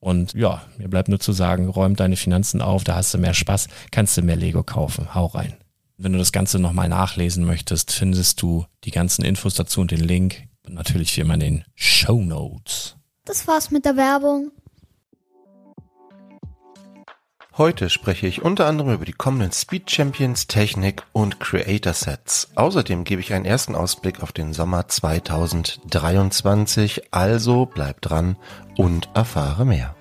Und ja, mir bleibt nur zu sagen, räum deine Finanzen auf, da hast du mehr Spaß, kannst du mehr Lego kaufen. Hau rein. Wenn du das Ganze nochmal nachlesen möchtest, findest du die ganzen Infos dazu und den Link. Und natürlich wie immer in den Show Notes. Das war's mit der Werbung. Heute spreche ich unter anderem über die kommenden Speed Champions, Technik und Creator Sets. Außerdem gebe ich einen ersten Ausblick auf den Sommer 2023. Also bleib dran und erfahre mehr.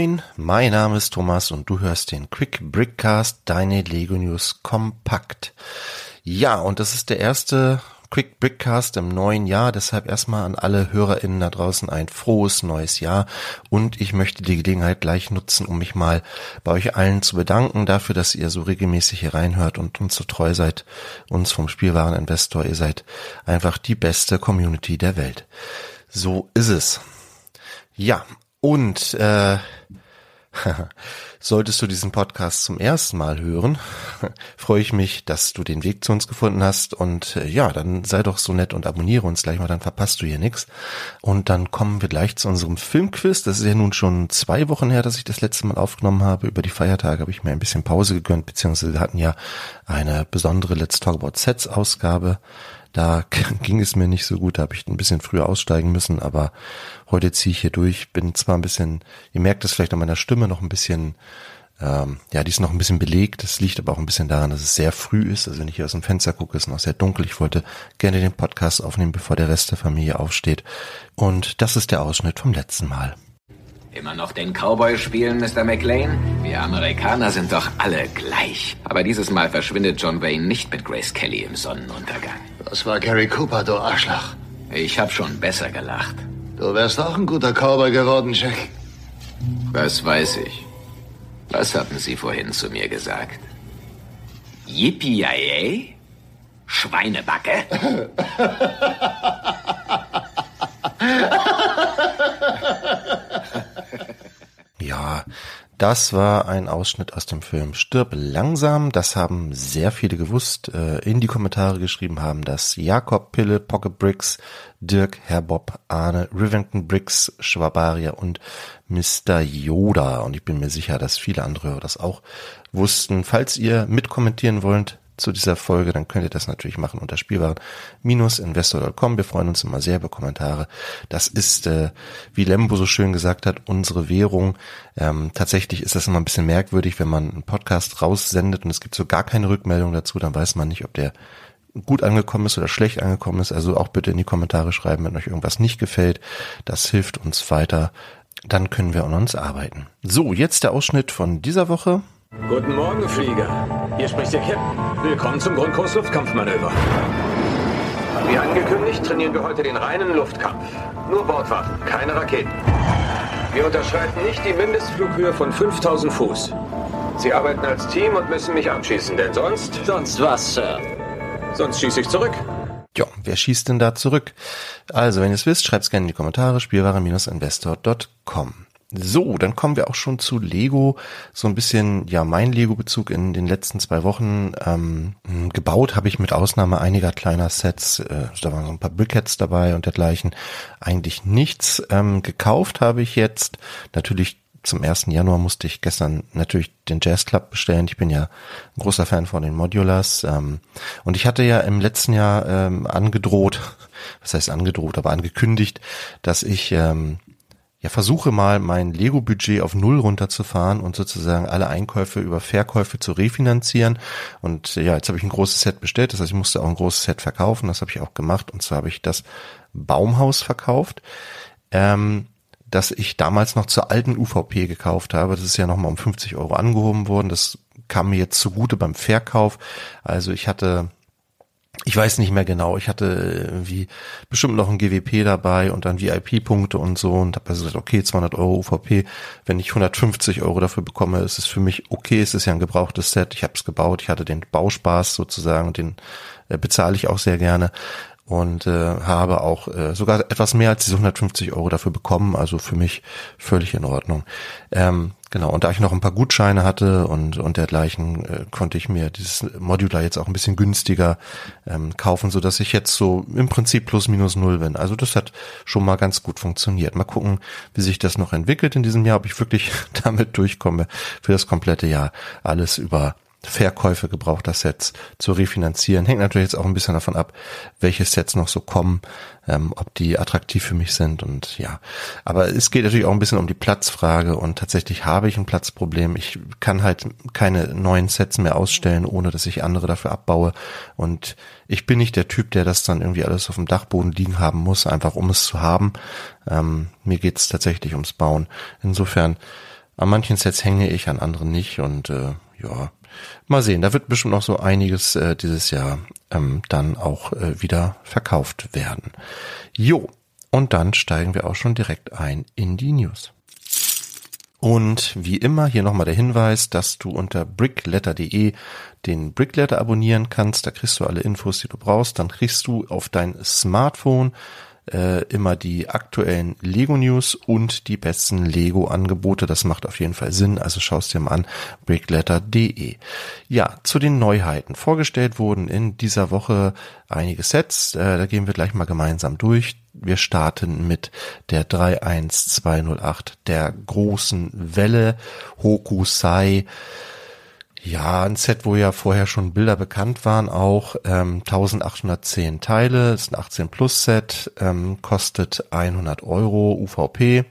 Moin, mein Name ist Thomas und du hörst den Quick Brickcast, deine Lego News kompakt. Ja, und das ist der erste Quick Brickcast im neuen Jahr, deshalb erstmal an alle HörerInnen da draußen ein frohes neues Jahr und ich möchte die Gelegenheit gleich nutzen, um mich mal bei euch allen zu bedanken dafür, dass ihr so regelmäßig hier reinhört und uns so treu seid, uns vom Spielwareninvestor, ihr seid einfach die beste Community der Welt. So ist es. Ja, und äh, solltest du diesen Podcast zum ersten Mal hören, freue ich mich, dass du den Weg zu uns gefunden hast. Und äh, ja, dann sei doch so nett und abonniere uns gleich mal, dann verpasst du hier nichts. Und dann kommen wir gleich zu unserem Filmquiz. Das ist ja nun schon zwei Wochen her, dass ich das letzte Mal aufgenommen habe. Über die Feiertage habe ich mir ein bisschen Pause gegönnt, beziehungsweise wir hatten ja eine besondere Let's Talk About Sets Ausgabe da ging es mir nicht so gut, da habe ich ein bisschen früher aussteigen müssen, aber heute ziehe ich hier durch, bin zwar ein bisschen, ihr merkt es vielleicht an meiner Stimme, noch ein bisschen Ähm, ja, die ist noch ein bisschen belegt. Das liegt aber auch ein bisschen daran, dass es sehr früh ist. Also wenn ich hier aus dem Fenster gucke, ist es noch sehr dunkel. Ich wollte gerne den Podcast aufnehmen, bevor der Rest der Familie aufsteht. Und das ist der Ausschnitt vom letzten Mal. Immer noch den Cowboy spielen, Mr. McLean? Wir Amerikaner sind doch alle gleich. Aber dieses Mal verschwindet John Wayne nicht mit Grace Kelly im Sonnenuntergang. Das war Gary Cooper, du Arschloch. Ich hab schon besser gelacht. Du wärst auch ein guter Cowboy geworden, Jack. Das weiß ich. Was hatten Sie vorhin zu mir gesagt? Yippie Schweinebacke? Ja, das war ein Ausschnitt aus dem Film Stirb langsam. Das haben sehr viele gewusst, äh, in die Kommentare geschrieben haben, dass Jakob Pille, Pocket Bricks, Dirk, Herr Bob, Arne, Rivington Bricks, Schwabaria und Mr. Yoda. Und ich bin mir sicher, dass viele andere das auch wussten. Falls ihr mitkommentieren wollt, zu dieser Folge, dann könnt ihr das natürlich machen unter spielwaren-investor.com. Wir freuen uns immer sehr über Kommentare. Das ist, äh, wie Lembo so schön gesagt hat, unsere Währung. Ähm, tatsächlich ist das immer ein bisschen merkwürdig, wenn man einen Podcast raussendet und es gibt so gar keine Rückmeldung dazu, dann weiß man nicht, ob der gut angekommen ist oder schlecht angekommen ist. Also auch bitte in die Kommentare schreiben, wenn euch irgendwas nicht gefällt. Das hilft uns weiter. Dann können wir an uns arbeiten. So, jetzt der Ausschnitt von dieser Woche. Guten Morgen, Flieger. Hier spricht der Captain. Willkommen zum Grundkurs Luftkampfmanöver. Wie angekündigt, trainieren wir heute den reinen Luftkampf. Nur Bordwaffen, keine Raketen. Wir unterschreiten nicht die Mindestflughöhe von 5000 Fuß. Sie arbeiten als Team und müssen mich abschießen, denn sonst... Sonst was, Sir? Sonst schieße ich zurück. Ja, wer schießt denn da zurück? Also, wenn ihr es wisst, schreibt es gerne in die Kommentare, spielware-investor.com. So, dann kommen wir auch schon zu Lego. So ein bisschen, ja, mein Lego-Bezug in den letzten zwei Wochen. Ähm, gebaut habe ich mit Ausnahme einiger kleiner Sets, äh, da waren so ein paar Brickheads dabei und dergleichen, eigentlich nichts. Ähm, gekauft habe ich jetzt natürlich zum 1. Januar musste ich gestern natürlich den Jazz Club bestellen. Ich bin ja ein großer Fan von den Modulars. Ähm, und ich hatte ja im letzten Jahr ähm, angedroht, was heißt angedroht, aber angekündigt, dass ich ähm, ja, versuche mal mein Lego-Budget auf Null runterzufahren und sozusagen alle Einkäufe über Verkäufe zu refinanzieren. Und ja, jetzt habe ich ein großes Set bestellt, das heißt, ich musste auch ein großes Set verkaufen, das habe ich auch gemacht. Und zwar habe ich das Baumhaus verkauft, ähm, das ich damals noch zur alten UVP gekauft habe. Das ist ja nochmal um 50 Euro angehoben worden. Das kam mir jetzt zugute beim Verkauf. Also ich hatte ich weiß nicht mehr genau, ich hatte irgendwie bestimmt noch ein GWP dabei und dann VIP-Punkte und so und habe also gesagt, okay, 200 Euro UVP, wenn ich 150 Euro dafür bekomme, ist es für mich okay, es ist ja ein gebrauchtes Set, ich habe es gebaut, ich hatte den Bauspaß sozusagen, den äh, bezahle ich auch sehr gerne und äh, habe auch äh, sogar etwas mehr als diese 150 Euro dafür bekommen, also für mich völlig in Ordnung. Ähm, genau, und da ich noch ein paar Gutscheine hatte und, und dergleichen, äh, konnte ich mir dieses Modular jetzt auch ein bisschen günstiger ähm, kaufen, so dass ich jetzt so im Prinzip plus minus null bin. Also das hat schon mal ganz gut funktioniert. Mal gucken, wie sich das noch entwickelt in diesem Jahr, ob ich wirklich damit durchkomme für das komplette Jahr. Alles über Verkäufe gebrauchter Sets zu refinanzieren. Hängt natürlich jetzt auch ein bisschen davon ab, welche Sets noch so kommen, ähm, ob die attraktiv für mich sind und ja. Aber es geht natürlich auch ein bisschen um die Platzfrage und tatsächlich habe ich ein Platzproblem. Ich kann halt keine neuen Sets mehr ausstellen, ohne dass ich andere dafür abbaue und ich bin nicht der Typ, der das dann irgendwie alles auf dem Dachboden liegen haben muss, einfach um es zu haben. Ähm, mir geht's tatsächlich ums Bauen. Insofern, an manchen Sets hänge ich, an anderen nicht und äh, ja, mal sehen, da wird bestimmt noch so einiges äh, dieses Jahr ähm, dann auch äh, wieder verkauft werden. Jo, und dann steigen wir auch schon direkt ein in die News. Und wie immer hier nochmal der Hinweis, dass du unter brickletter.de den Brickletter abonnieren kannst. Da kriegst du alle Infos, die du brauchst. Dann kriegst du auf dein Smartphone äh, immer die aktuellen Lego News und die besten Lego Angebote. Das macht auf jeden Fall Sinn. Also schaust dir mal an brickletter.de. Ja, zu den Neuheiten. Vorgestellt wurden in dieser Woche einige Sets. Äh, da gehen wir gleich mal gemeinsam durch. Wir starten mit der 31208 der großen Welle Hokusai. Ja, ein Set, wo ja vorher schon Bilder bekannt waren, auch ähm, 1810 Teile, ist ein 18 Plus Set, ähm, kostet 100 Euro UVP.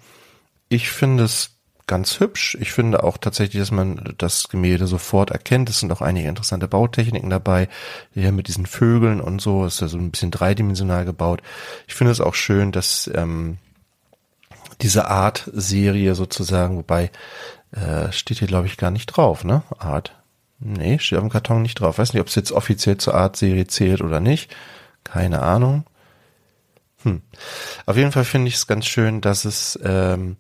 Ich finde es ganz hübsch. Ich finde auch tatsächlich, dass man das Gemälde sofort erkennt. Es sind auch einige interessante Bautechniken dabei. Hier mit diesen Vögeln und so ist ja so ein bisschen dreidimensional gebaut. Ich finde es auch schön, dass ähm, diese Art-Serie sozusagen, wobei äh, steht hier glaube ich gar nicht drauf, ne? Art. Nee, steht auf dem Karton nicht drauf. Weiß nicht, ob es jetzt offiziell zur Art-Serie zählt oder nicht. Keine Ahnung. Hm. Auf jeden Fall finde ich es ganz schön, dass es ähm,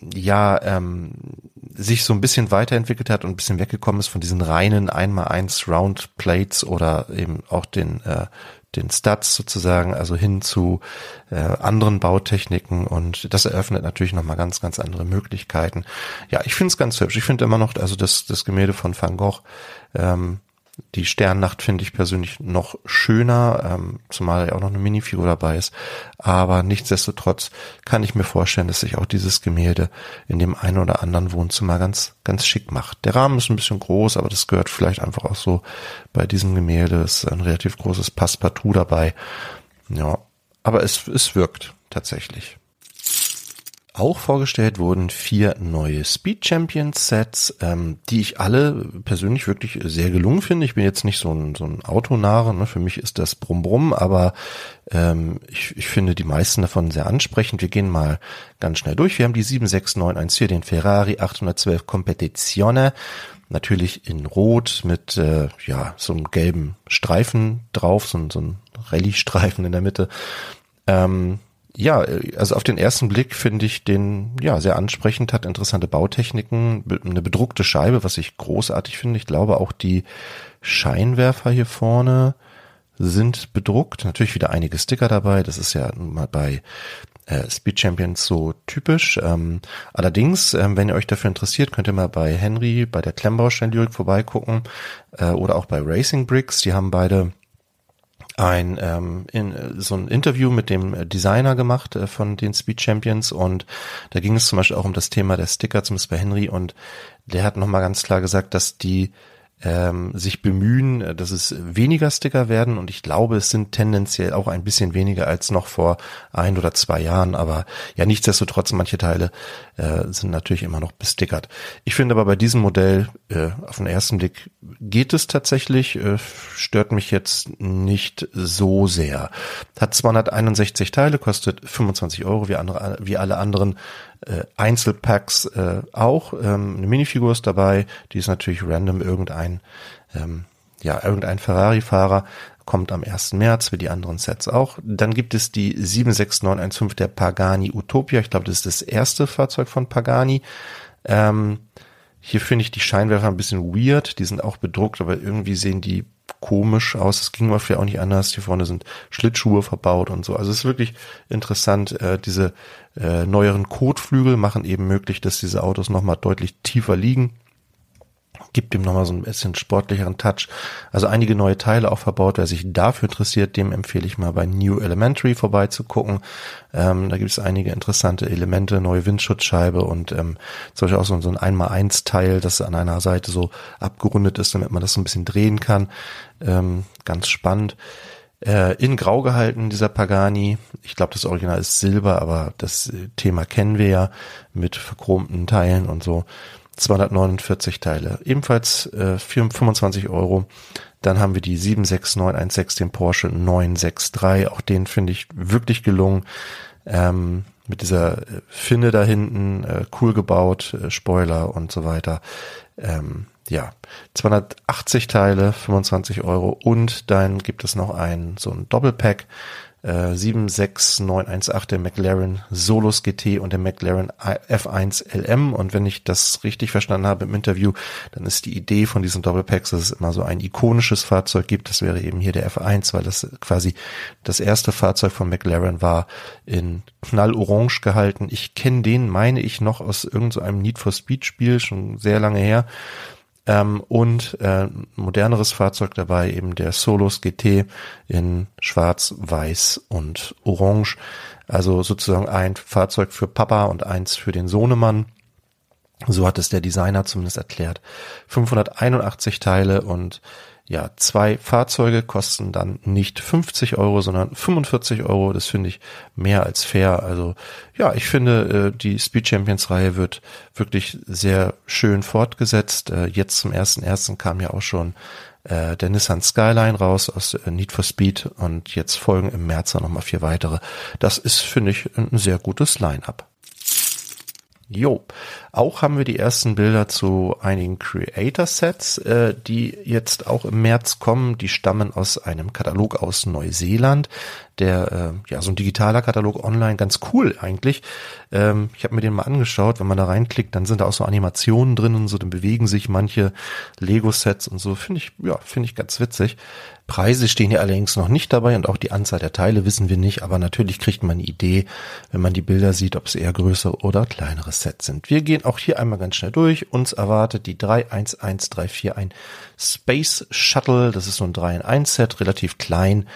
ja ähm, sich so ein bisschen weiterentwickelt hat und ein bisschen weggekommen ist von diesen reinen 1x1 Round Plates oder eben auch den äh, den Stats sozusagen, also hin zu äh, anderen Bautechniken und das eröffnet natürlich nochmal ganz, ganz andere Möglichkeiten. Ja, ich finde es ganz hübsch. Ich finde immer noch, also das, das Gemälde von Van Gogh ähm, die Sternnacht finde ich persönlich noch schöner, ähm, zumal ja auch noch eine Minifigur dabei ist. Aber nichtsdestotrotz kann ich mir vorstellen, dass sich auch dieses Gemälde in dem einen oder anderen Wohnzimmer ganz, ganz schick macht. Der Rahmen ist ein bisschen groß, aber das gehört vielleicht einfach auch so bei diesem Gemälde. Es ist ein relativ großes Passepartout dabei. Ja, aber es, es wirkt tatsächlich. Auch vorgestellt wurden vier neue Speed Champions Sets, ähm, die ich alle persönlich wirklich sehr gelungen finde. Ich bin jetzt nicht so ein, so ein Autonare, ne? für mich ist das Brumm Brumm, aber ähm, ich, ich finde die meisten davon sehr ansprechend. Wir gehen mal ganz schnell durch. Wir haben die 76914, den Ferrari 812 Competizione, natürlich in Rot mit äh, ja so einem gelben Streifen drauf, so, so ein Rallye-Streifen in der Mitte. Ähm, ja, also auf den ersten Blick finde ich den ja sehr ansprechend, hat interessante Bautechniken, eine bedruckte Scheibe, was ich großartig finde. Ich glaube auch die Scheinwerfer hier vorne sind bedruckt. Natürlich wieder einige Sticker dabei. Das ist ja mal bei äh, Speed Champions so typisch. Ähm, allerdings, ähm, wenn ihr euch dafür interessiert, könnt ihr mal bei Henry, bei der Klemmbaustein-Lyrik vorbeigucken äh, oder auch bei Racing Bricks. Die haben beide ein ähm, in, so ein Interview mit dem Designer gemacht äh, von den Speed Champions. Und da ging es zum Beispiel auch um das Thema der Sticker, zumindest bei Henry. Und der hat nochmal ganz klar gesagt, dass die ähm, sich bemühen, äh, dass es weniger Sticker werden und ich glaube, es sind tendenziell auch ein bisschen weniger als noch vor ein oder zwei Jahren, aber ja, nichtsdestotrotz, manche Teile äh, sind natürlich immer noch bestickert. Ich finde aber bei diesem Modell äh, auf den ersten Blick geht es tatsächlich, äh, stört mich jetzt nicht so sehr. Hat 261 Teile, kostet 25 Euro, wie, andere, wie alle anderen äh, Einzelpacks äh, auch. Ähm, eine Minifigur ist dabei, die ist natürlich random irgendein, ähm, ja, irgendein Ferrari-Fahrer kommt am 1. März, wie die anderen Sets auch. Dann gibt es die 76915 der Pagani Utopia. Ich glaube, das ist das erste Fahrzeug von Pagani. Ähm, hier finde ich die Scheinwerfer ein bisschen weird. Die sind auch bedruckt, aber irgendwie sehen die komisch aus. Es ging mal auch nicht anders. Hier vorne sind Schlittschuhe verbaut und so. Also es ist wirklich interessant. Äh, diese äh, neueren Kotflügel machen eben möglich, dass diese Autos nochmal deutlich tiefer liegen gibt ihm nochmal so ein bisschen sportlicheren Touch. Also einige neue Teile auch verbaut. Wer sich dafür interessiert, dem empfehle ich mal bei New Elementary vorbeizugucken. Ähm, da gibt es einige interessante Elemente, neue Windschutzscheibe und ähm, zum Beispiel auch so, so ein 1x1 Teil, das an einer Seite so abgerundet ist, damit man das so ein bisschen drehen kann. Ähm, ganz spannend. Äh, in Grau gehalten, dieser Pagani. Ich glaube, das Original ist Silber, aber das Thema kennen wir ja mit verchromten Teilen und so. 249 Teile. Ebenfalls äh, 25 Euro. Dann haben wir die 76916, den Porsche 963. Auch den finde ich wirklich gelungen. Ähm, mit dieser äh, Finne da hinten, äh, cool gebaut, äh, Spoiler und so weiter. Ähm, ja, 280 Teile, 25 Euro. Und dann gibt es noch ein, so ein Doppelpack äh, 76918 der McLaren Solus GT und der McLaren F1 LM. Und wenn ich das richtig verstanden habe im Interview, dann ist die Idee von diesen Doppelpacks, dass es immer so ein ikonisches Fahrzeug gibt. Das wäre eben hier der F1, weil das quasi das erste Fahrzeug von McLaren war in knallorange gehalten. Ich kenne den, meine ich, noch aus irgendeinem so Need for Speed Spiel, schon sehr lange her. Ähm, und äh, moderneres Fahrzeug dabei, eben der Solos GT in Schwarz, Weiß und Orange. Also sozusagen ein Fahrzeug für Papa und eins für den Sohnemann. So hat es der Designer zumindest erklärt. 581 Teile und ja, zwei Fahrzeuge kosten dann nicht 50 Euro, sondern 45 Euro. Das finde ich mehr als fair. Also ja, ich finde, äh, die Speed Champions Reihe wird wirklich sehr schön fortgesetzt. Äh, jetzt zum ersten ersten kam ja auch schon äh, der Nissan Skyline raus aus Need for Speed und jetzt folgen im März noch mal vier weitere. Das ist, finde ich, ein sehr gutes Line-up. Jo, auch haben wir die ersten Bilder zu einigen Creator-Sets, äh, die jetzt auch im März kommen. Die stammen aus einem Katalog aus Neuseeland, der äh, ja so ein digitaler Katalog online, ganz cool eigentlich. Ähm, ich habe mir den mal angeschaut, wenn man da reinklickt, dann sind da auch so Animationen drin und so, dann bewegen sich manche Lego-Sets und so. Finde ich, ja, finde ich ganz witzig. Preise stehen hier allerdings noch nicht dabei und auch die Anzahl der Teile wissen wir nicht, aber natürlich kriegt man eine Idee, wenn man die Bilder sieht, ob es eher größere oder kleinere Sets sind. Wir gehen auch hier einmal ganz schnell durch. Uns erwartet die 31134 ein Space Shuttle. Das ist so ein 3 in 1 Set, relativ klein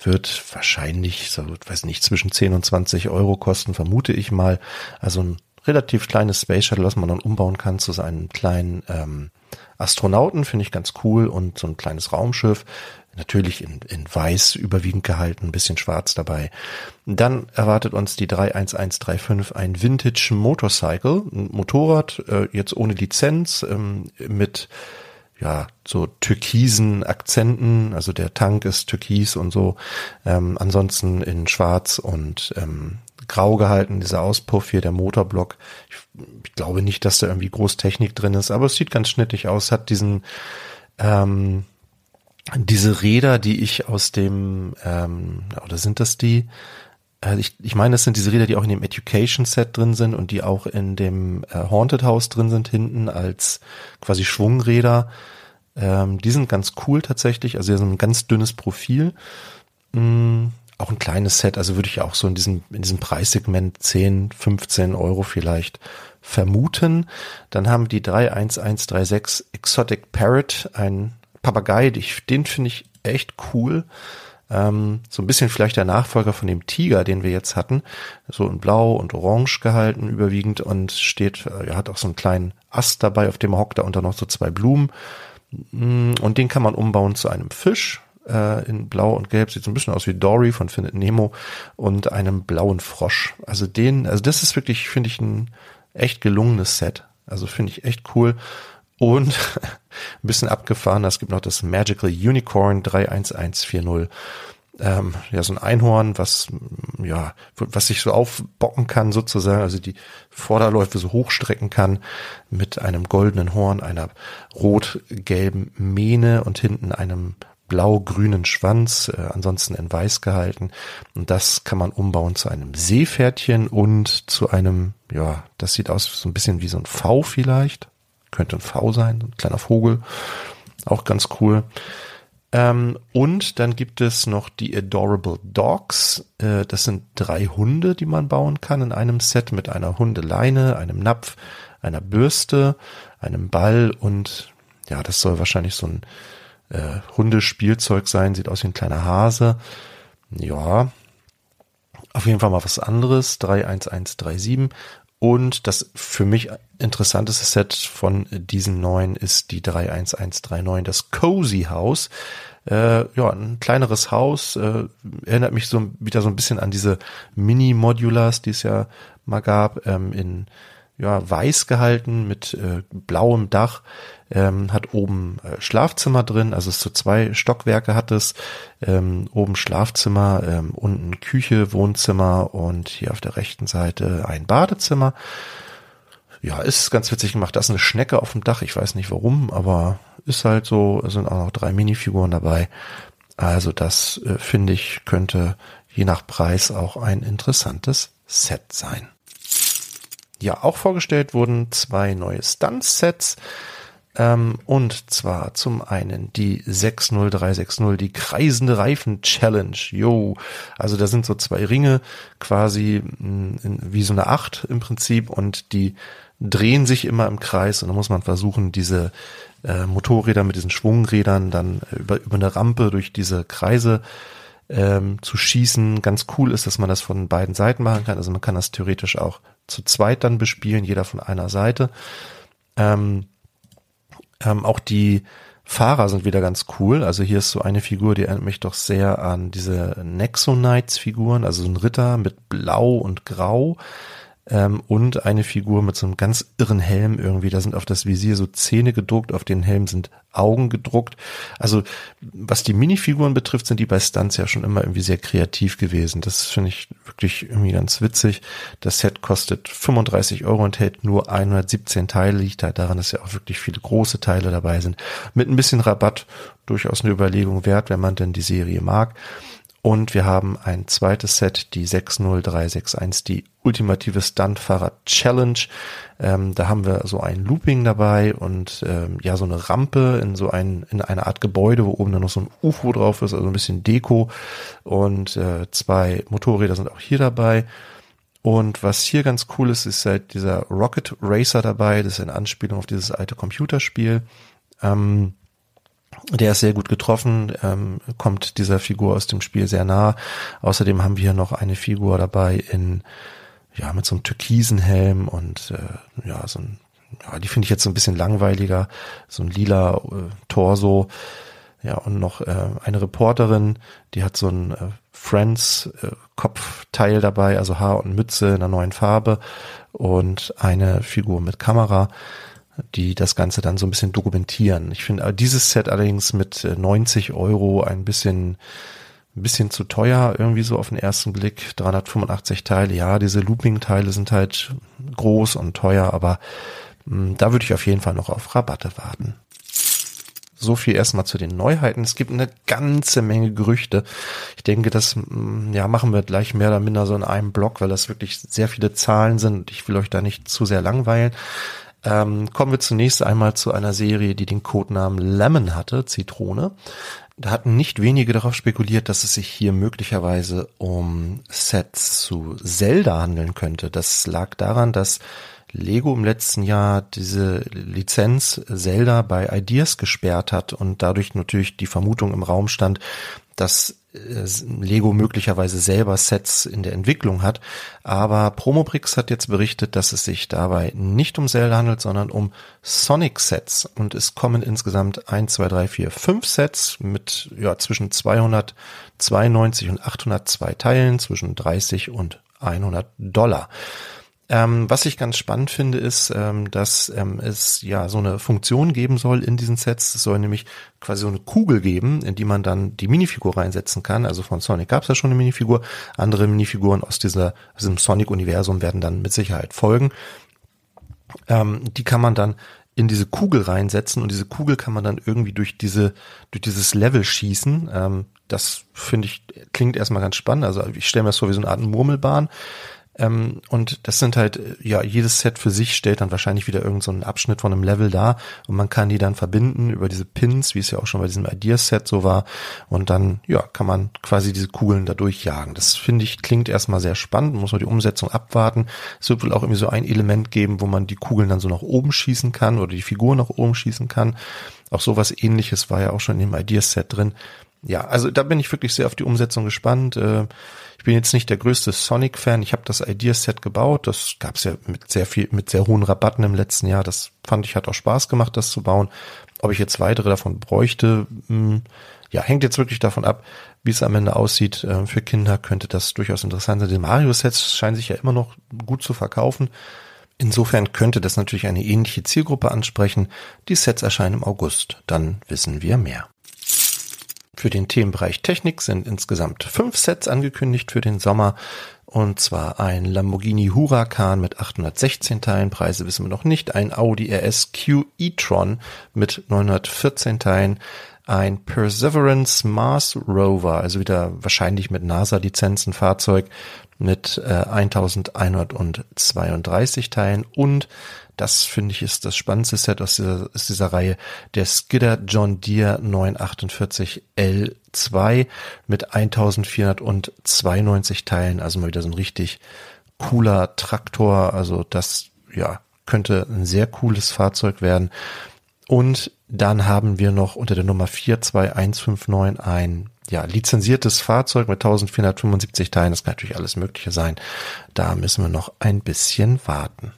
wird wahrscheinlich, so, weiß nicht, zwischen 10 und 20 Euro kosten, vermute ich mal. Also ein relativ kleines Space Shuttle, was man dann umbauen kann zu seinem kleinen ähm, Astronauten, finde ich ganz cool und so ein kleines Raumschiff natürlich in, in weiß überwiegend gehalten, ein bisschen schwarz dabei. Dann erwartet uns die 31135 ein Vintage Motorcycle, ein Motorrad, äh, jetzt ohne Lizenz, ähm, mit ja, so türkisen Akzenten, also der Tank ist türkis und so, ähm, ansonsten in schwarz und ähm, grau gehalten, dieser Auspuff hier, der Motorblock. Ich, ich glaube nicht, dass da irgendwie groß Technik drin ist, aber es sieht ganz schnittig aus, hat diesen ähm, diese Räder, die ich aus dem, ähm, oder sind das die? Also ich, ich meine, das sind diese Räder, die auch in dem Education Set drin sind und die auch in dem äh, Haunted House drin sind, hinten als quasi Schwungräder. Ähm, die sind ganz cool tatsächlich, also so ein ganz dünnes Profil. Mm, auch ein kleines Set, also würde ich auch so in diesem, in diesem Preissegment 10, 15 Euro vielleicht vermuten. Dann haben die 31136 Exotic Parrot, ein Papagei, den finde ich echt cool. Ähm, so ein bisschen vielleicht der Nachfolger von dem Tiger, den wir jetzt hatten. So in Blau und Orange gehalten überwiegend und steht, er äh, hat auch so einen kleinen Ast dabei, auf dem er hockt, da unter noch so zwei Blumen. Mm, und den kann man umbauen zu einem Fisch äh, in Blau und Gelb. Sieht so ein bisschen aus wie Dory von Findet Nemo und einem blauen Frosch. Also den, also das ist wirklich, finde ich, ein echt gelungenes Set. Also finde ich echt cool. Und ein bisschen abgefahren, es gibt noch das Magical Unicorn 31140. Ähm, ja, so ein Einhorn, was, ja, was sich so aufbocken kann sozusagen, also die Vorderläufe so hochstrecken kann mit einem goldenen Horn, einer rot-gelben Mähne und hinten einem blau-grünen Schwanz, äh, ansonsten in weiß gehalten. Und das kann man umbauen zu einem Seepferdchen und zu einem, ja, das sieht aus so ein bisschen wie so ein V vielleicht könnte ein V sein, ein kleiner Vogel. Auch ganz cool. Ähm, und dann gibt es noch die Adorable Dogs. Äh, das sind drei Hunde, die man bauen kann in einem Set mit einer Hundeleine, einem Napf, einer Bürste, einem Ball und ja, das soll wahrscheinlich so ein äh, Hundespielzeug sein. Sieht aus wie ein kleiner Hase. Ja, auf jeden Fall mal was anderes. 31137. Und das für mich interessanteste Set von diesen neuen ist die 31139, das Cozy House. Äh, ja, ein kleineres Haus, äh, erinnert mich so wieder so ein bisschen an diese Mini-Modulars, die es ja mal gab, ähm, in ja, weiß gehalten mit äh, blauem Dach, ähm, hat oben äh, Schlafzimmer drin, also es so zwei Stockwerke hat es, ähm, oben Schlafzimmer, ähm, unten Küche, Wohnzimmer und hier auf der rechten Seite ein Badezimmer. Ja, ist ganz witzig gemacht. Da ist eine Schnecke auf dem Dach, ich weiß nicht warum, aber ist halt so, es sind auch noch drei Minifiguren dabei. Also das äh, finde ich könnte je nach Preis auch ein interessantes Set sein. Ja, auch vorgestellt wurden zwei neue Stunt-Sets. Ähm, und zwar zum einen die 60360, die kreisende Reifen Challenge. Jo, also da sind so zwei Ringe quasi mm, in, wie so eine Acht im Prinzip und die drehen sich immer im Kreis und da muss man versuchen, diese äh, Motorräder mit diesen Schwungrädern dann über, über eine Rampe durch diese Kreise ähm, zu schießen. Ganz cool ist, dass man das von beiden Seiten machen kann. Also man kann das theoretisch auch zu zweit dann bespielen, jeder von einer Seite. Ähm, ähm, auch die Fahrer sind wieder ganz cool. Also hier ist so eine Figur, die erinnert mich doch sehr an diese Nexo Knights Figuren, also so ein Ritter mit Blau und Grau ähm, und eine Figur mit so einem ganz irren Helm irgendwie. Da sind auf das Visier so Zähne gedruckt, auf den Helm sind Augen gedruckt. Also was die Minifiguren betrifft, sind die bei Stunts ja schon immer irgendwie sehr kreativ gewesen. Das finde ich wirklich irgendwie ganz witzig. Das Set kostet 35 Euro und hält nur 117 Teile. Liegt halt daran, dass ja auch wirklich viele große Teile dabei sind. Mit ein bisschen Rabatt durchaus eine Überlegung wert, wenn man denn die Serie mag. Und wir haben ein zweites Set, die 60361, die ultimative Stuntfahrer Challenge. Ähm, da haben wir so ein Looping dabei und ähm, ja so eine Rampe in so ein in einer Art Gebäude, wo oben dann noch so ein UFO drauf ist, also ein bisschen Deko und äh, zwei Motorräder sind auch hier dabei. Und was hier ganz cool ist, ist halt dieser Rocket Racer dabei. Das ist eine Anspielung auf dieses alte Computerspiel. Ähm, der ist sehr gut getroffen, ähm, kommt dieser Figur aus dem Spiel sehr nah. Außerdem haben wir hier noch eine Figur dabei in, ja, mit so einem türkisen Helm und äh, ja, so ein, ja, die finde ich jetzt so ein bisschen langweiliger, so ein lila äh, Torso. Ja, und noch äh, eine Reporterin, die hat so ein äh, Friends äh, dabei, also Haar und Mütze in einer neuen Farbe und eine Figur mit Kamera die das Ganze dann so ein bisschen dokumentieren. Ich finde dieses Set allerdings mit 90 äh, Euro ein bisschen ein bisschen zu teuer, irgendwie so auf den ersten Blick. 385 Teile, ja, diese Looping-Teile sind halt groß und teuer, aber mh, hm, da würde ich auf jeden Fall noch auf Rabatte warten. So viel erstmal zu den Neuheiten. Es gibt eine ganze Menge Gerüchte. Ich denke, das hm, ja machen wir gleich mehr oder minder so in einem Block, weil das wirklich sehr viele Zahlen sind. Ich will euch da nicht zu sehr langweilen. Ähm, kommen wir zunächst einmal zu einer Serie, die den Codenamen Lemon hatte, Zitrone. Da hatten nicht wenige darauf spekuliert, dass es sich hier möglicherweise um Sets zu Zelda handeln könnte. Das lag daran, dass Lego im letzten Jahr diese Lizenz Zelda bei Ideas gesperrt hat und dadurch natürlich die Vermutung im Raum stand, dass Lego möglicherweise selber Sets in der Entwicklung hat. Aber Promobrix hat jetzt berichtet, dass es sich dabei nicht um Zelda handelt, sondern um Sonic Sets. Und es kommen insgesamt 1, 2, 3, 4, 5 Sets mit ja, zwischen 292 und 802 Teilen, zwischen 30 und 100 Dollar. Ähm, was ich ganz spannend finde, ist, ähm, dass ähm, es ja so eine Funktion geben soll in diesen Sets. Es soll nämlich quasi so eine Kugel geben, in die man dann die Minifigur reinsetzen kann. Also von Sonic gab es ja schon eine Minifiguр. Andere Minifiguren aus dieser, aus diesem Sonic-Universum werden dann mit Sicherheit folgen. Ähm, die kann man dann in diese Kugel reinsetzen und diese Kugel kann man dann irgendwie durch diese durch dieses Level schießen. Ähm, das finde ich klingt erstmal ganz spannend. Also ich stelle mir das vor wie so eine Art Murmelbahn. Ähm, und das sind halt, ja, jedes Set für sich stellt dann wahrscheinlich wieder irgendeinen so Abschnitt von einem Level dar und man kann die dann verbinden über diese Pins, wie es ja auch schon bei diesem Ideas-Set so war. Und dann, ja, kann man quasi diese Kugeln da durchjagen. Das finde ich, klingt erstmal sehr spannend, muss man die Umsetzung abwarten. Es wird wohl auch irgendwie so ein Element geben, wo man die Kugeln dann so nach oben schießen kann oder die Figur nach oben schießen kann. Auch sowas ähnliches war ja auch schon in dem Ideas-Set drin. Ja, also da bin ich wirklich sehr auf die Umsetzung gespannt. Äh, ich bin jetzt nicht der größte Sonic-Fan. Ich habe das Ideas-Set gebaut. Das gab es ja mit sehr viel, mit sehr hohen Rabatten im letzten Jahr. Das fand ich, hat auch Spaß gemacht, das zu bauen. Ob ich jetzt weitere davon bräuchte, mh, hm, ja, hängt jetzt wirklich davon ab, wie es am Ende aussieht. Äh, für Kinder könnte das durchaus interessant sein. Die Mario-Sets scheinen sich ja immer noch gut zu verkaufen. Insofern könnte das natürlich eine ähnliche Zielgruppe ansprechen. Die Sets erscheinen im August. Dann wissen wir mehr. Für den Themenbereich Technik sind insgesamt fünf Sets angekündigt für den Sommer. Und zwar ein Lamborghini Huracan mit 816 Teilen, Preise wissen wir noch nicht, ein Audi RS Q e-tron mit 914 Teilen, ein Perseverance Mars Rover, also wieder wahrscheinlich mit NASA-Lizenzen Fahrzeug mit äh, 1132 Teilen und das finde ich ist das spannendste Set aus dieser, aus dieser Reihe. Der Skidder John Deere 948 L2 mit 1492 Teilen. Also mal wieder so ein richtig cooler Traktor. Also das, ja, könnte ein sehr cooles Fahrzeug werden. Und dann haben wir noch unter der Nummer 42159 ein ja, lizenziertes Fahrzeug mit 1475 Teilen. Das kann natürlich alles Mögliche sein. Da müssen wir noch ein bisschen warten.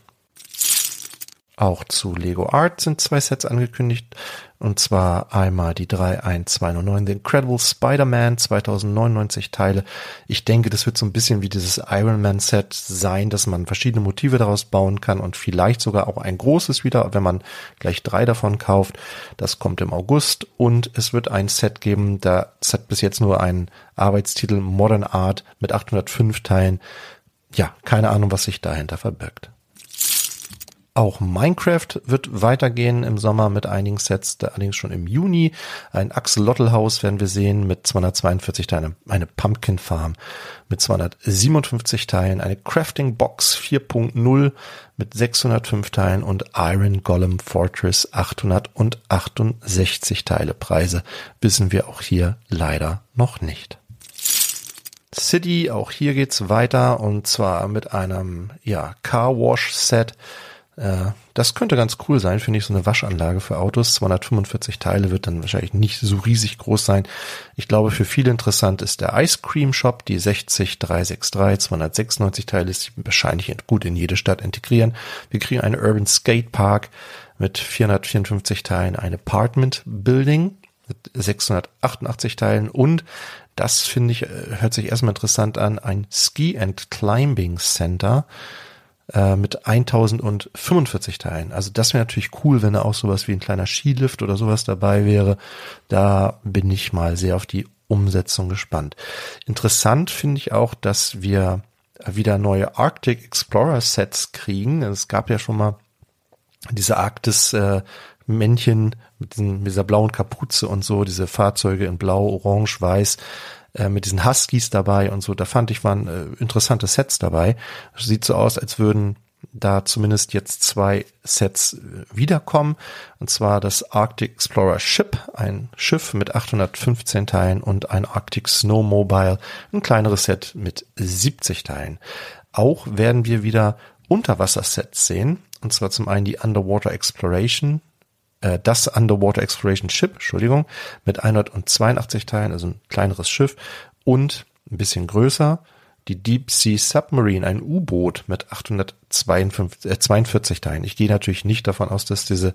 Auch zu Lego Art sind zwei Sets angekündigt. Und zwar einmal die 31209, The Incredible Spider-Man, 2099 Teile. Ich denke, das wird so ein bisschen wie dieses Iron Man Set sein, dass man verschiedene Motive daraus bauen kann und vielleicht sogar auch ein großes wieder, wenn man gleich drei davon kauft. Das kommt im August und es wird ein Set geben, da hat bis jetzt nur einen Arbeitstitel Modern Art mit 805 Teilen. Ja, keine Ahnung, was sich dahinter verbirgt. Auch Minecraft wird weitergehen im Sommer mit einigen Sets, allerdings schon im Juni. Ein Axolotl-Haus werden wir sehen mit 242 Teilen, eine Pumpkin Farm mit 257 Teilen, eine Crafting Box 4.0 mit 605 Teilen und Iron Golem Fortress 868 Teile. Preise wissen wir auch hier leider noch nicht. City, auch hier geht's weiter und zwar mit einem ja, Car Wash Set äh, das könnte ganz cool sein, finde ich, so eine Waschanlage für Autos. 245 Teile wird dann wahrscheinlich nicht so riesig groß sein. Ich glaube, für viele interessant ist der Ice Cream Shop, die 60363, 296 Teile ist wahrscheinlich gut in jede Stadt integrieren. Wir kriegen einen Urban Skate Park mit 454 Teilen, ein Apartment Building mit 688 Teilen und das finde ich, äh, hört sich erstmal interessant an, ein Ski and Climbing Center äh, mit 1045 Teilen. Also das wäre natürlich cool, wenn da auch sowas wie ein kleiner Skilift oder sowas dabei wäre. Da bin ich mal sehr auf die Umsetzung gespannt. Interessant finde ich auch, dass wir wieder neue Arctic Explorer Sets kriegen. Es gab ja schon mal diese Arktis äh, Männchen mit, dieser blauen Kapuze und so, diese Fahrzeuge in blau, orange, weiß äh, mit diesen Huskies dabei und so. Da fand ich waren äh, interessante Sets dabei. Sieht so aus, als würden da zumindest jetzt zwei Sets äh, wiederkommen. Und zwar das Arctic Explorer Ship, ein Schiff mit 815 Teilen und ein Arctic Snowmobile, ein kleineres Set mit 70 Teilen. Auch werden wir wieder Unterwassersets sehen. Und zwar zum einen die Underwater Exploration äh, das Underwater Exploration Ship, Entschuldigung, mit 182 Teilen, also ein kleineres Schiff und ein bisschen größer, die Deep Sea Submarine, ein U-Boot mit 842 äh, 42 Teilen. Ich gehe natürlich nicht davon aus, dass diese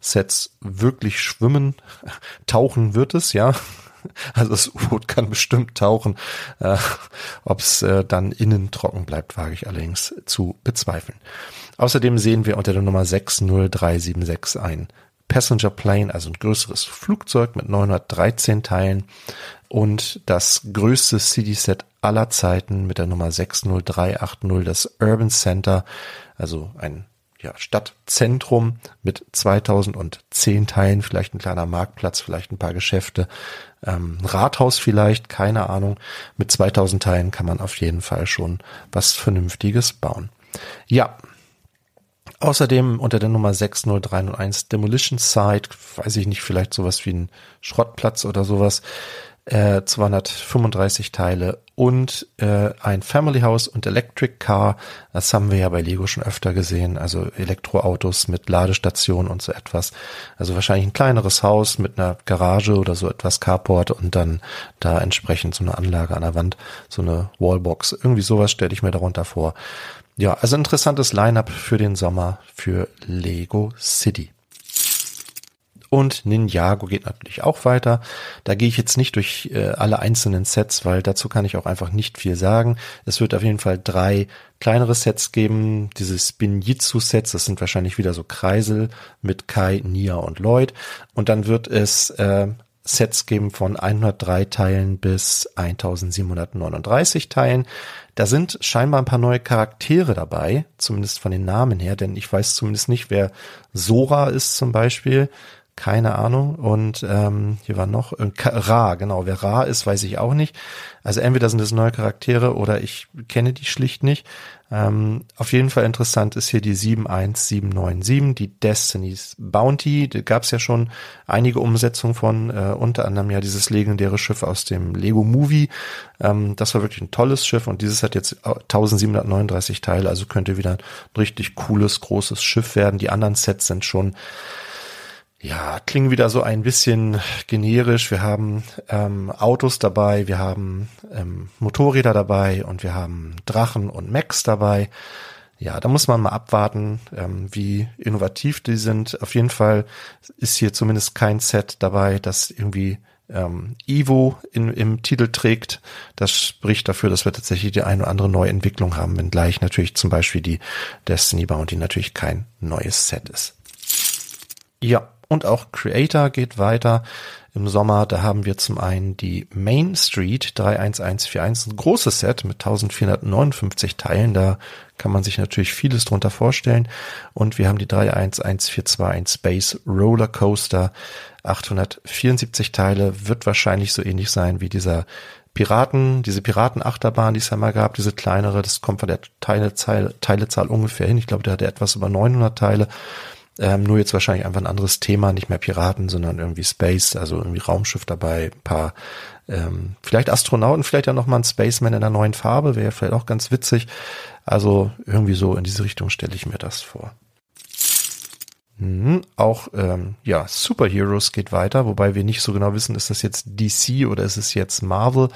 Sets wirklich schwimmen. Tauchen wird es, ja. Also das U-Boot kann bestimmt tauchen. Äh, Ob es äh, dann innen trocken bleibt, wage ich allerdings zu bezweifeln. Außerdem sehen wir unter der Nummer 60376 ein Passenger Plane, also ein größeres Flugzeug mit 913 Teilen und das größte City-Set aller Zeiten mit der Nummer 60380, das Urban Center, also ein ja, Stadtzentrum mit 2010 Teilen, vielleicht ein kleiner Marktplatz, vielleicht ein paar Geschäfte, ähm, Rathaus vielleicht, keine Ahnung. Mit 2000 Teilen kann man auf jeden Fall schon was Vernünftiges bauen. Ja, Außerdem unter der Nummer 60301 Demolition Site, weiß ich nicht, vielleicht sowas wie ein Schrottplatz oder sowas, äh, 235 Teile und äh, ein Family House und Electric Car. Das haben wir ja bei Lego schon öfter gesehen, also Elektroautos mit Ladestation und so etwas. Also wahrscheinlich ein kleineres Haus mit einer Garage oder so etwas Carport und dann da entsprechend so eine Anlage an der Wand, so eine Wallbox. Irgendwie sowas stelle ich mir darunter vor. Ja, also interessantes Line-up für den Sommer für Lego City. Und Ninjago geht natürlich auch weiter. Da gehe ich jetzt nicht durch äh, alle einzelnen Sets, weil dazu kann ich auch einfach nicht viel sagen. Es wird auf jeden Fall drei kleinere Sets geben. Diese Spinjitzu-Sets, das sind wahrscheinlich wieder so Kreisel mit Kai, Nia und Lloyd. Und dann wird es äh, Sets geben von 103 Teilen bis 1739 Teilen. Da sind scheinbar ein paar neue Charaktere dabei, zumindest von den Namen her, denn ich weiß zumindest nicht, wer Sora ist zum Beispiel. Keine Ahnung. Und ähm, hier war noch äh, Ra, genau. Wer Ra ist, weiß ich auch nicht. Also entweder sind es neue Charaktere oder ich kenne die schlicht nicht. Ähm, auf jeden Fall interessant ist hier die 71797, die Destiny's Bounty. Da gab es ja schon einige Umsetzungen von, äh, unter anderem ja dieses legendäre Schiff aus dem Lego Movie. Ähm, das war wirklich ein tolles Schiff und dieses hat jetzt 1739 Teile, also könnte wieder ein richtig cooles, großes Schiff werden. Die anderen Sets sind schon ja, klingen wieder so ein bisschen generisch. Wir haben ähm, Autos dabei, wir haben ähm, Motorräder dabei und wir haben Drachen und Mechs dabei. ja, da muss man mal abwarten, ähm, wie innovativ die sind. Auf jeden Fall ist hier zumindest kein Set dabei, das irgendwie ähm, Evo in, im Titel trägt. Das spricht dafür, dass wir tatsächlich die eine oder andere neue Entwicklung haben, wenngleich natürlich zum Beispiel die Destiny Bounty natürlich kein neues Set ist. Ja, und auch Creator geht weiter im Sommer. Da haben wir zum einen die Main Street 31141, ein großes Set mit 1459 Teilen. Da kann man sich natürlich vieles drunter vorstellen. Und wir haben die 31142 Space Roller Coaster 874 Teile. Wird wahrscheinlich so ähnlich sein wie dieser Piraten, diese Piratenachterbahn, die es ja mal gab, diese kleinere, das kommt von der Teilezahl, Teilezahl ungefähr hin. Ich glaube, der hatte etwas über 900 Teile. Ähm, nur jetzt wahrscheinlich einfach ein anderes Thema, nicht mehr Piraten, sondern irgendwie Space, also irgendwie Raumschiff dabei, ein paar ähm, vielleicht Astronauten, vielleicht ja nochmal ein Spaceman in einer neuen Farbe, wäre vielleicht auch ganz witzig. Also irgendwie so in diese Richtung stelle ich mir das vor. Mhm, auch ähm, ja, Superheroes geht weiter, wobei wir nicht so genau wissen, ist das jetzt DC oder ist es jetzt Marvel.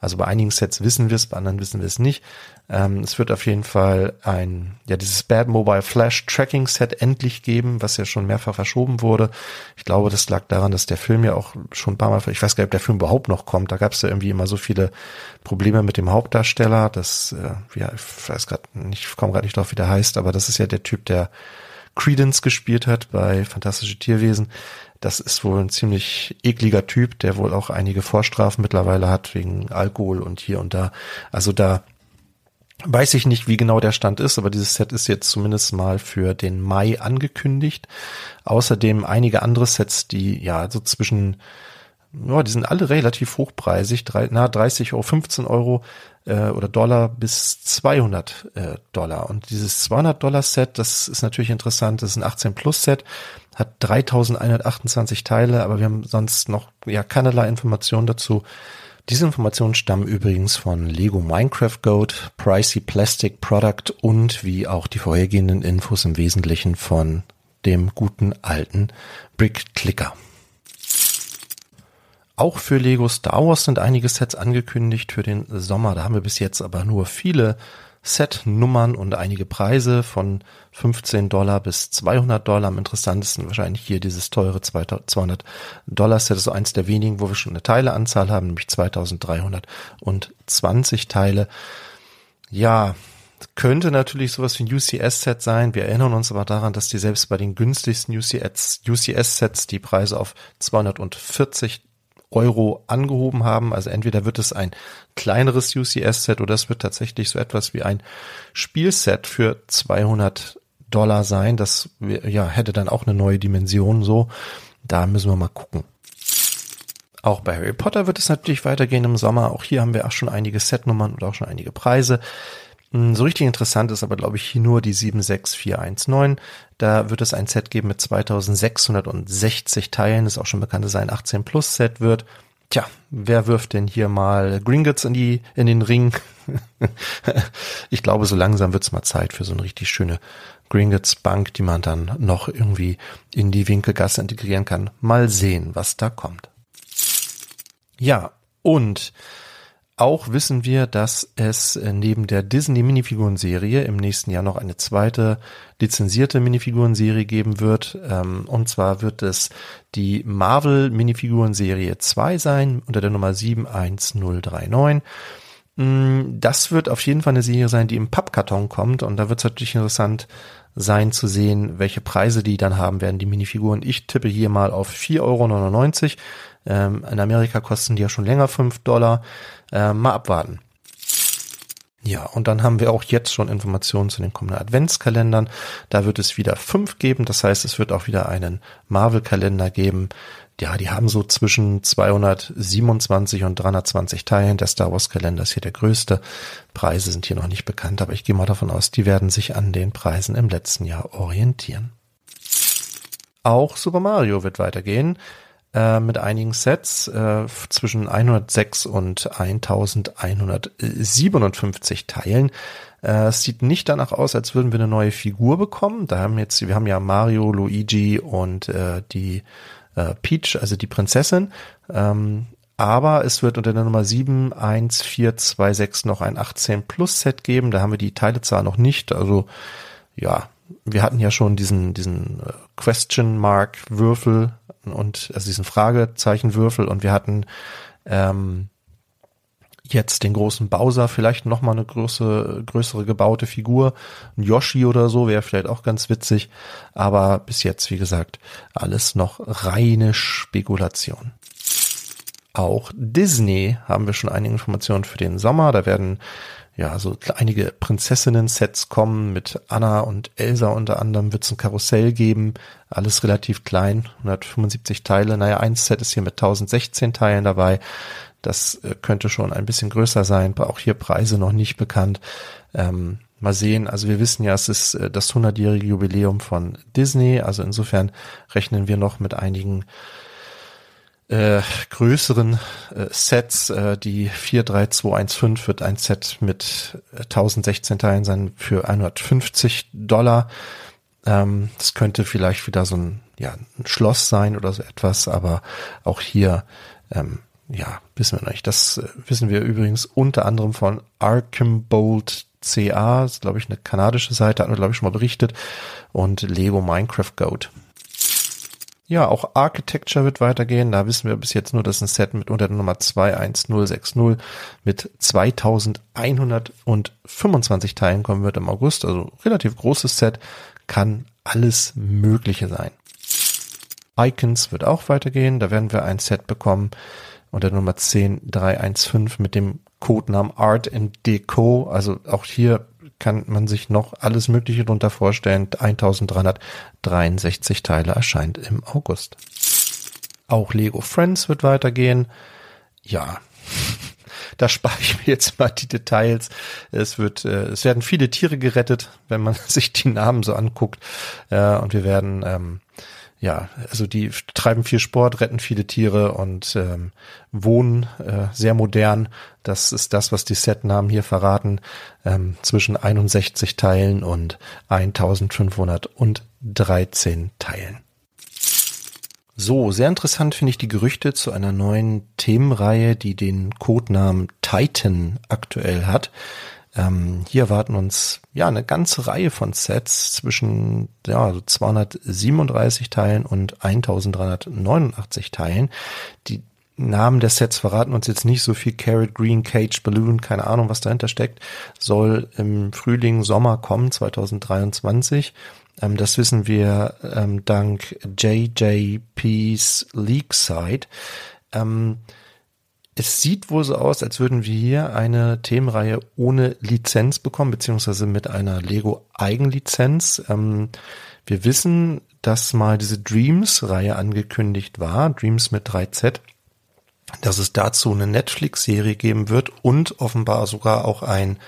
Also bei einigen Sets wissen wir es, bei anderen wissen wir es nicht. Ähm, es wird auf jeden Fall ein, ja, dieses Bad Mobile Flash Tracking Set endlich geben, was ja schon mehrfach verschoben wurde. Ich glaube, das lag daran, dass der Film ja auch schon ein paar Mal, ich weiß gar nicht, ob der Film überhaupt noch kommt. Da gab es ja irgendwie immer so viele Probleme mit dem Hauptdarsteller. Das, äh, ja, ich weiß gerade nicht, ich komme gerade nicht drauf, wie der heißt, aber das ist ja der Typ, der Credence gespielt hat bei Fantastische Tierwesen. Das ist wohl ein ziemlich ekliger Typ, der wohl auch einige Vorstrafen mittlerweile hat wegen Alkohol und hier und da. Also da weiß ich nicht, wie genau der Stand ist, aber dieses Set ist jetzt zumindest mal für den Mai angekündigt. Außerdem einige andere Sets, die ja so zwischen ja, die sind alle relativ hochpreisig, drei, na 30 Euro, 15 Euro äh, oder Dollar bis 200 äh, Dollar. Und dieses 200 Dollar Set, das ist natürlich interessant, das ist ein 18 Plus Set, hat 3128 Teile, aber wir haben sonst noch ja keinerlei Informationen dazu. Diese Informationen stammen übrigens von Lego Minecraft Goat, Pricey Plastic Product und wie auch die vorhergehenden Infos im Wesentlichen von dem guten alten Brick Clicker. Auch für Lego Star Wars sind einige Sets angekündigt für den Sommer. Da haben wir bis jetzt aber nur viele Set-Nummern und einige Preise von 15 Dollar bis 200 Dollar. Am interessantesten wahrscheinlich hier dieses teure 200 Dollar Set. Das ist so eins der wenigen, wo wir schon eine Teileanzahl haben, nämlich 2320 Teile. Ja, könnte natürlich sowas wie ein UCS-Set sein. Wir erinnern uns aber daran, dass die selbst bei den günstigsten UCS-Sets die Preise auf 240 Euro angehoben haben. Also entweder wird es ein kleineres UCS-Set oder es wird tatsächlich so etwas wie ein Spielset für 200 Dollar sein. Das ja, hätte dann auch eine neue Dimension so. Da müssen wir mal gucken. Auch bei Harry Potter wird es natürlich weitergehen im Sommer. Auch hier haben wir auch schon einige Setnummern und auch schon einige Preise. Hm, so richtig interessant ist aber, glaube ich, hier nur die 76419. Da wird es ein Set geben mit 2660 Teilen. Das ist auch schon bekannt, dass es ein 18 Plus Set wird. Tja, wer wirft denn hier mal Gringotts in die, in den Ring? ich glaube, so langsam wird's mal Zeit für so eine richtig schöne Gringotts Bank, die man dann noch irgendwie in die Winkelgasse integrieren kann. Mal sehen, was da kommt. Ja, und auch wissen wir, dass es äh, neben der Disney Minifiguren-Serie im nächsten Jahr noch eine zweite lizenzierte Minifiguren-Serie geben wird. Ähm, und zwar wird es die Marvel Minifiguren-Serie 2 sein unter der Nummer 71039. Mm, das wird auf jeden Fall eine Serie sein, die im Pappkarton kommt. Und da wird es natürlich interessant sein zu sehen, welche Preise die dann haben werden, die Minifiguren. Ich tippe hier mal auf 4,99 Euro. Ähm, in Amerika kosten die ja schon länger 5 Dollar. Äh, mal abwarten. Ja, und dann haben wir auch jetzt schon Informationen zu den kommenden Adventskalendern. Da wird es wieder fünf geben. Das heißt, es wird auch wieder einen Marvel-Kalender geben. Ja, die haben so zwischen 227 und 320 Teilen. Der Star Wars-Kalender ist hier der größte. Preise sind hier noch nicht bekannt, aber ich gehe mal davon aus, die werden sich an den Preisen im letzten Jahr orientieren. Auch Super Mario wird weitergehen. Äh, mit einigen Sets äh, zwischen 106 und 1157 Teilen. Äh, es sieht nicht danach aus, als würden wir eine neue Figur bekommen. Da haben jetzt, wir haben ja Mario, Luigi und äh, die äh, Peach, also die Prinzessin. Ähm, aber es wird unter der Nummer 71426 noch ein 18 Plus Set geben. Da haben wir die Teilezahl noch nicht. Also ja, wir hatten ja schon diesen, diesen äh, Question Mark Würfel und also diesen Fragezeichen-Würfel und wir hatten ähm, jetzt den großen Bowser, vielleicht noch mal eine größere, größere gebaute Figur, ein Yoshi oder so, wäre vielleicht auch ganz witzig, aber bis jetzt, wie gesagt, alles noch reine Spekulation. Auch Disney haben wir schon einige Informationen für den Sommer, da werden ja, so einige Prinzessinnen-Sets kommen mit Anna und Elsa unter anderem wird es ein Karussell geben, alles relativ klein, 175 Teile. Naja, ein Set ist hier mit 1016 Teilen dabei. Das äh, könnte schon ein bisschen größer sein, auch hier Preise noch nicht bekannt. Ähm, mal sehen, also wir wissen ja, es ist äh, das 100-jährige Jubiläum von Disney, also insofern rechnen wir noch mit einigen äh, größeren äh, Sets. Äh, die 43215 wird ein Set mit 1016 äh, Teilen sein für 150 Dollar. Ähm, das könnte vielleicht wieder so ein, ja, ein Schloss sein oder so etwas, aber auch hier ähm, ja, wissen wir noch nicht. Das äh, wissen wir übrigens unter anderem von Archambold CA, das ist glaube ich eine kanadische Seite, hatten wir glaube ich schon mal berichtet, und Lego Minecraft Goat. Ja, auch Architecture wird weitergehen. Da wissen wir bis jetzt nur, dass ein Set mit unter der Nummer 21060 mit 2125 Teilen kommen wird im August. Also relativ großes Set, kann alles Mögliche sein. Icons wird auch weitergehen. Da werden wir ein Set bekommen unter Nummer 10315 mit dem Codenamen Art and Deco. Also auch hier kann man sich noch alles Mögliche drunter vorstellen. 1363 Teile erscheint im August. Auch Lego Friends wird weitergehen. Ja, da spare ich mir jetzt mal die Details. Es wird, äh, es werden viele Tiere gerettet, wenn man sich die Namen so anguckt. Äh, und wir werden ähm, ja, also die treiben viel Sport, retten viele Tiere und ähm, wohnen äh, sehr modern. Das ist das, was die Setnamen hier verraten. Ähm, zwischen 61 Teilen und 1513 Teilen. So, sehr interessant finde ich die Gerüchte zu einer neuen Themenreihe, die den Codenamen Titan aktuell hat. Ähm, hier erwarten uns ja eine ganze Reihe von Sets zwischen ja, 237 Teilen und 1389 Teilen. Die Namen der Sets verraten uns jetzt nicht so viel. Carrot, Green, Cage, Balloon, keine Ahnung, was dahinter steckt, soll im Frühling, Sommer kommen, 2023. Ähm, das wissen wir ähm, dank JJP's Leak Site. Ähm, es sieht wohl so aus, als würden wir hier eine Themenreihe ohne Lizenz bekommen, beziehungsweise mit einer Lego Eigenlizenz. Ähm, wir wissen, dass mal diese Dreams-Reihe angekündigt war, Dreams mit 3Z, dass es dazu eine Netflix-Serie geben wird und offenbar sogar auch ein,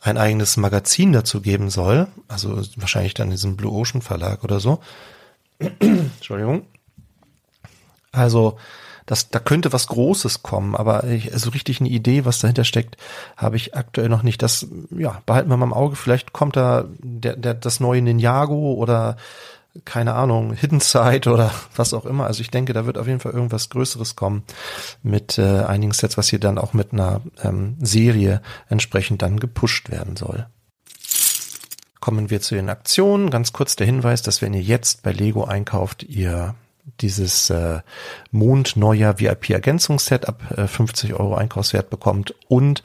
ein eigenes Magazin dazu geben soll. Also wahrscheinlich dann in diesem Blue Ocean Verlag oder so. Entschuldigung. Also das, da könnte was Großes kommen, aber ich, so richtig eine Idee, was dahinter steckt, habe ich aktuell noch nicht. Das, ja, behalten wir mal im Auge. Vielleicht kommt da der, der, das neue Ninjago oder keine Ahnung, Hidden Side oder was auch immer. Also ich denke, da wird auf jeden Fall irgendwas Größeres kommen mit äh, einigen Sets, was hier dann auch mit einer ähm, Serie entsprechend dann gepusht werden soll. Kommen wir zu den Aktionen. Ganz kurz der Hinweis, dass wenn ihr jetzt bei Lego einkauft, ihr dieses äh, Mondneujahr VIP-Ergänzungsset ab äh, 50 Euro Einkaufswert bekommt und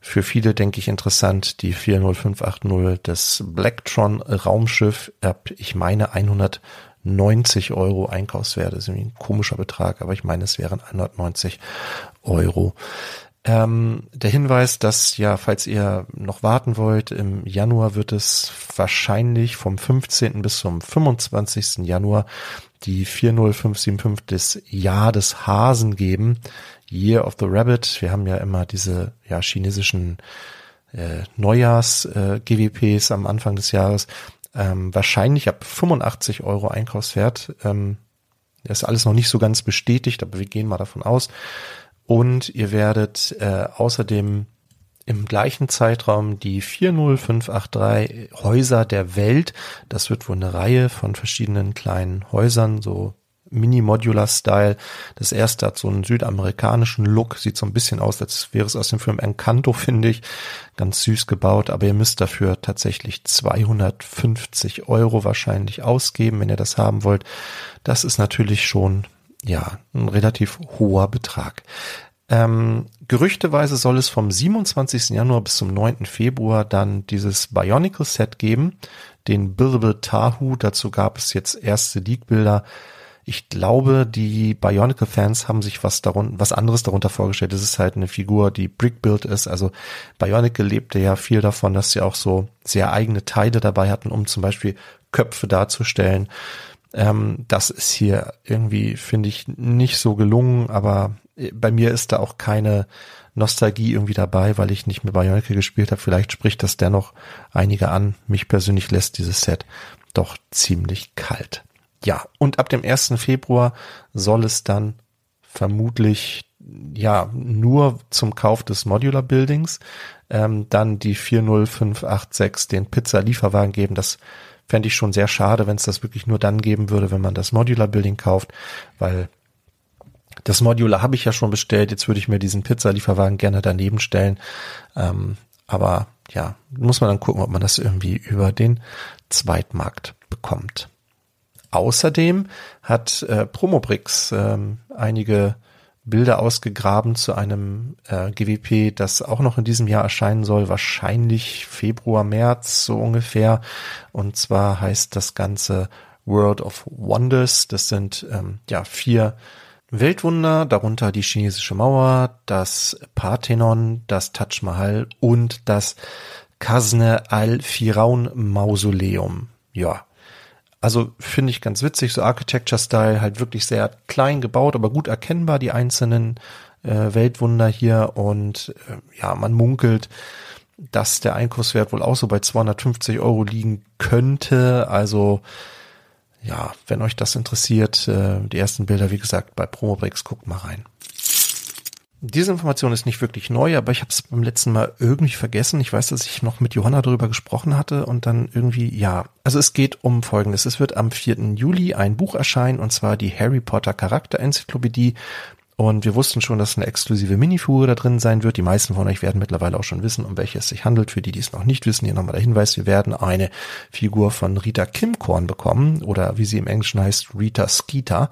für viele, denke ich, interessant, die 40580 das Blacktron Raumschiff ab, ich meine, 190 Euro Einkaufswert. Das ist irgendwie ein komischer Betrag, aber ich meine, es wären 190 Euro. Ähm, der Hinweis, dass ja, falls ihr noch warten wollt, im Januar wird es wahrscheinlich vom 15. bis zum 25. Januar die 40575 des Jahr des Hasen geben. Year of the Rabbit. Wir haben ja immer diese ja, chinesischen äh, Neujahrs-GWPs äh, am Anfang des Jahres. Ähm, wahrscheinlich ab 85 Euro Einkaufswert. Ähm, ist alles noch nicht so ganz bestätigt, aber wir gehen mal davon aus. Und ihr werdet äh, außerdem im gleichen Zeitraum die 40583 Häuser der Welt. Das wird wohl eine Reihe von verschiedenen kleinen Häusern, so Mini-Modular-Style. Das erste hat so einen südamerikanischen Look, sieht so ein bisschen aus, als wäre es aus dem Film Encanto, finde ich. Ganz süß gebaut, aber ihr müsst dafür tatsächlich 250 Euro wahrscheinlich ausgeben, wenn ihr das haben wollt. Das ist natürlich schon, ja, ein relativ hoher Betrag. Ähm, gerüchteweise soll es vom 27. Januar bis zum 9. Februar dann dieses Bionicle Set geben, den Bilbo Tahu. Dazu gab es jetzt erste Leak-Bilder. Ich glaube, die Bionicle-Fans haben sich was darunter, was anderes darunter vorgestellt. Das ist halt eine Figur, die Brick-Build ist. Also Bionicle lebte ja viel davon, dass sie auch so sehr eigene Teile dabei hatten, um zum Beispiel Köpfe darzustellen. Ähm, das ist hier irgendwie, finde ich, nicht so gelungen, aber bei mir ist da auch keine Nostalgie irgendwie dabei, weil ich nicht mehr Bionicle gespielt habe. Vielleicht spricht das dennoch einige an. Mich persönlich lässt dieses Set doch ziemlich kalt. Ja, und ab dem 1. Februar soll es dann vermutlich ja nur zum Kauf des Modular Buildings ähm, dann die 40586 den Pizza Lieferwagen geben. Das fände ich schon sehr schade, wenn es das wirklich nur dann geben würde, wenn man das Modular Building kauft, weil das Modular habe ich ja schon bestellt. Jetzt würde ich mir diesen Pizzalieferwagen gerne daneben stellen. Ähm, aber ja, muss man dann gucken, ob man das irgendwie über den Zweitmarkt bekommt. Außerdem hat äh, Promobrix ähm, einige Bilder ausgegraben zu einem äh, GWP, das auch noch in diesem Jahr erscheinen soll, wahrscheinlich Februar, März so ungefähr. Und zwar heißt das Ganze World of Wonders. Das sind ähm, ja vier Weltwunder, darunter die chinesische Mauer, das Parthenon, das Taj Mahal und das Kasne al-Firaun Mausoleum. Ja. Also finde ich ganz witzig, so Architecture-Style, halt wirklich sehr klein gebaut, aber gut erkennbar, die einzelnen äh, Weltwunder hier. Und äh, ja, man munkelt, dass der Einkaufswert wohl auch so bei 250 Euro liegen könnte. Also ja, wenn euch das interessiert, äh, die ersten Bilder, wie gesagt, bei Promobrix, guckt mal rein. Diese Information ist nicht wirklich neu, aber ich habe es beim letzten Mal irgendwie vergessen. Ich weiß, dass ich noch mit Johanna darüber gesprochen hatte und dann irgendwie, ja. Also es geht um Folgendes. Es wird am 4. Juli ein Buch erscheinen und zwar die Harry Potter Charakterenzyklopädie und wir wussten schon, dass eine exklusive Minifigur da drin sein wird. Die meisten von euch werden mittlerweile auch schon wissen, um welche es sich handelt. Für die, die es noch nicht wissen, hier nochmal der Hinweis. Wir werden eine Figur von Rita Kimkorn bekommen oder wie sie im Englischen heißt, Rita Skeeter.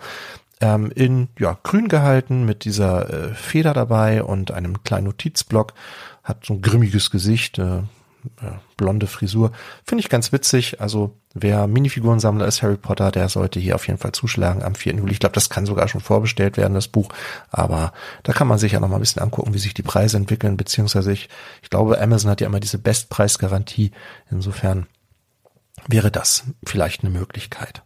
Ähm, in ja, grün gehalten mit dieser äh, Feder dabei und einem kleinen Notizblock. Hat so ein grimmiges Gesicht, äh, blonde Frisur. Finde ich ganz witzig. Also wer Minifigurensammler ist, Harry Potter, der sollte hier auf jeden Fall zuschlagen am 4. Juli. Ich glaube, das kann sogar schon vorbestellt werden, das Buch. Aber da kann man sich ja noch mal ein bisschen angucken, wie sich die Preise entwickeln. Beziehungsweise ich, ich glaube, Amazon hat ja immer diese Bestpreisgarantie. Insofern wäre das vielleicht eine Möglichkeit.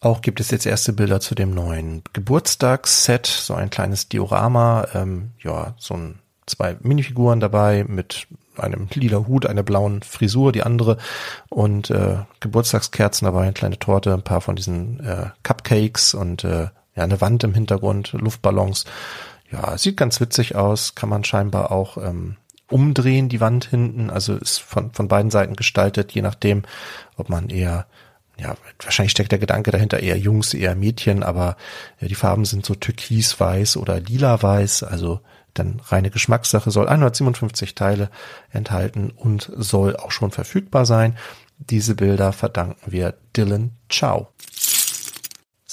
Auch gibt es jetzt erste Bilder zu dem neuen Geburtstagsset, so ein kleines Diorama, ähm, ja, so ein zwei Minifiguren dabei mit einem lila Hut, einer blauen Frisur, die andere und äh, Geburtstagskerzen dabei, eine kleine Torte, ein paar von diesen äh, Cupcakes und äh, ja eine Wand im Hintergrund, Luftballons. Ja, sieht ganz witzig aus, kann man scheinbar auch ähm, umdrehen, die Wand hinten, also ist von, von beiden Seiten gestaltet, je nachdem, ob man eher ja, wahrscheinlich steckt der Gedanke dahinter eher Jungs, eher Mädchen, aber ja, die Farben sind so türkisweiß oder lila-weiß, also dann reine Geschmackssache, soll 157 Teile enthalten und soll auch schon verfügbar sein. Diese Bilder verdanken wir Dylan Chow.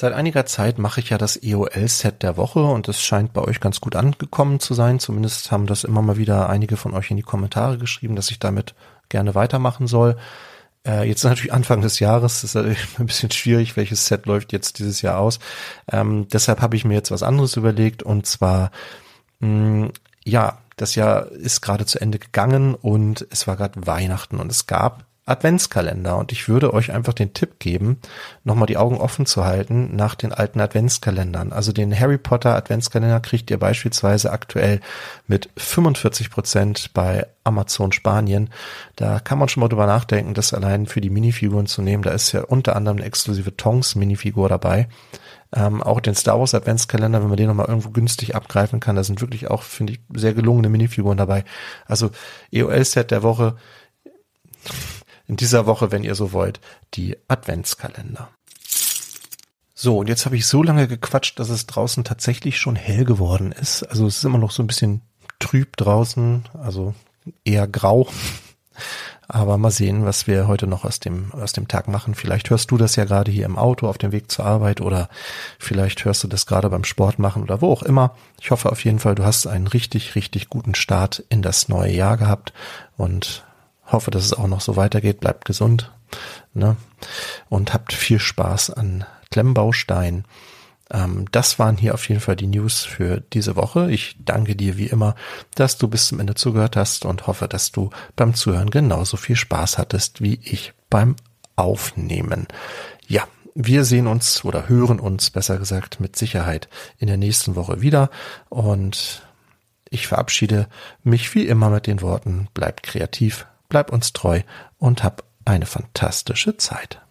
Seit einiger Zeit mache ich ja das EOL-Set der Woche und es scheint bei euch ganz gut angekommen zu sein. Zumindest haben das immer mal wieder einige von euch in die Kommentare geschrieben, dass ich damit gerne weitermachen soll. Äh, jetzt natürlich Anfang des Jahres, ist natürlich ein bisschen schwierig, welches Set läuft jetzt dieses Jahr aus. Ähm, deshalb habe ich mir jetzt was anderes überlegt und zwar ja, das Jahr ist gerade zu Ende gegangen und es war gerade Weihnachten und es gab Adventskalender und ich würde euch einfach den Tipp geben, nochmal die Augen offen zu halten nach den alten Adventskalendern. Also den Harry Potter Adventskalender kriegt ihr beispielsweise aktuell mit 45 Prozent bei Amazon Spanien. Da kann man schon mal drüber nachdenken, das allein für die Minifiguren zu nehmen. Da ist ja unter anderem eine exklusive Tongs Minifigur dabei. Ähm, auch den Star Wars Adventskalender, wenn man den nochmal irgendwo günstig abgreifen kann, da sind wirklich auch, finde ich, sehr gelungene Minifiguren dabei. Also EOL-Set der Woche, in dieser Woche, wenn ihr so wollt, die Adventskalender. So, und jetzt habe ich so lange gequatscht, dass es draußen tatsächlich schon hell geworden ist. Also es ist immer noch so ein bisschen trüb draußen, also eher grau. Aber mal sehen, was wir heute noch aus dem, aus dem Tag machen. Vielleicht hörst du das ja gerade hier im Auto auf dem Weg zur Arbeit oder vielleicht hörst du das gerade beim Sport machen oder wo auch immer. Ich hoffe auf jeden Fall, du hast einen richtig, richtig guten Start in das neue Jahr gehabt und hoffe, dass es auch noch so weitergeht. Bleibt gesund ne? und habt viel Spaß an Klemmbaustein. Ähm, das waren hier auf jeden Fall die News für diese Woche. Ich danke dir wie immer, dass du bis zum Ende zugehört hast und hoffe, dass du beim Zuhören genauso viel Spaß hattest wie ich beim Aufnehmen. Ja, wir sehen uns oder hören uns, besser gesagt, mit Sicherheit in der nächsten Woche wieder und ich verabschiede mich wie immer mit den Worten, bleibt kreativ, bleib uns treu und hab eine fantastische Zeit.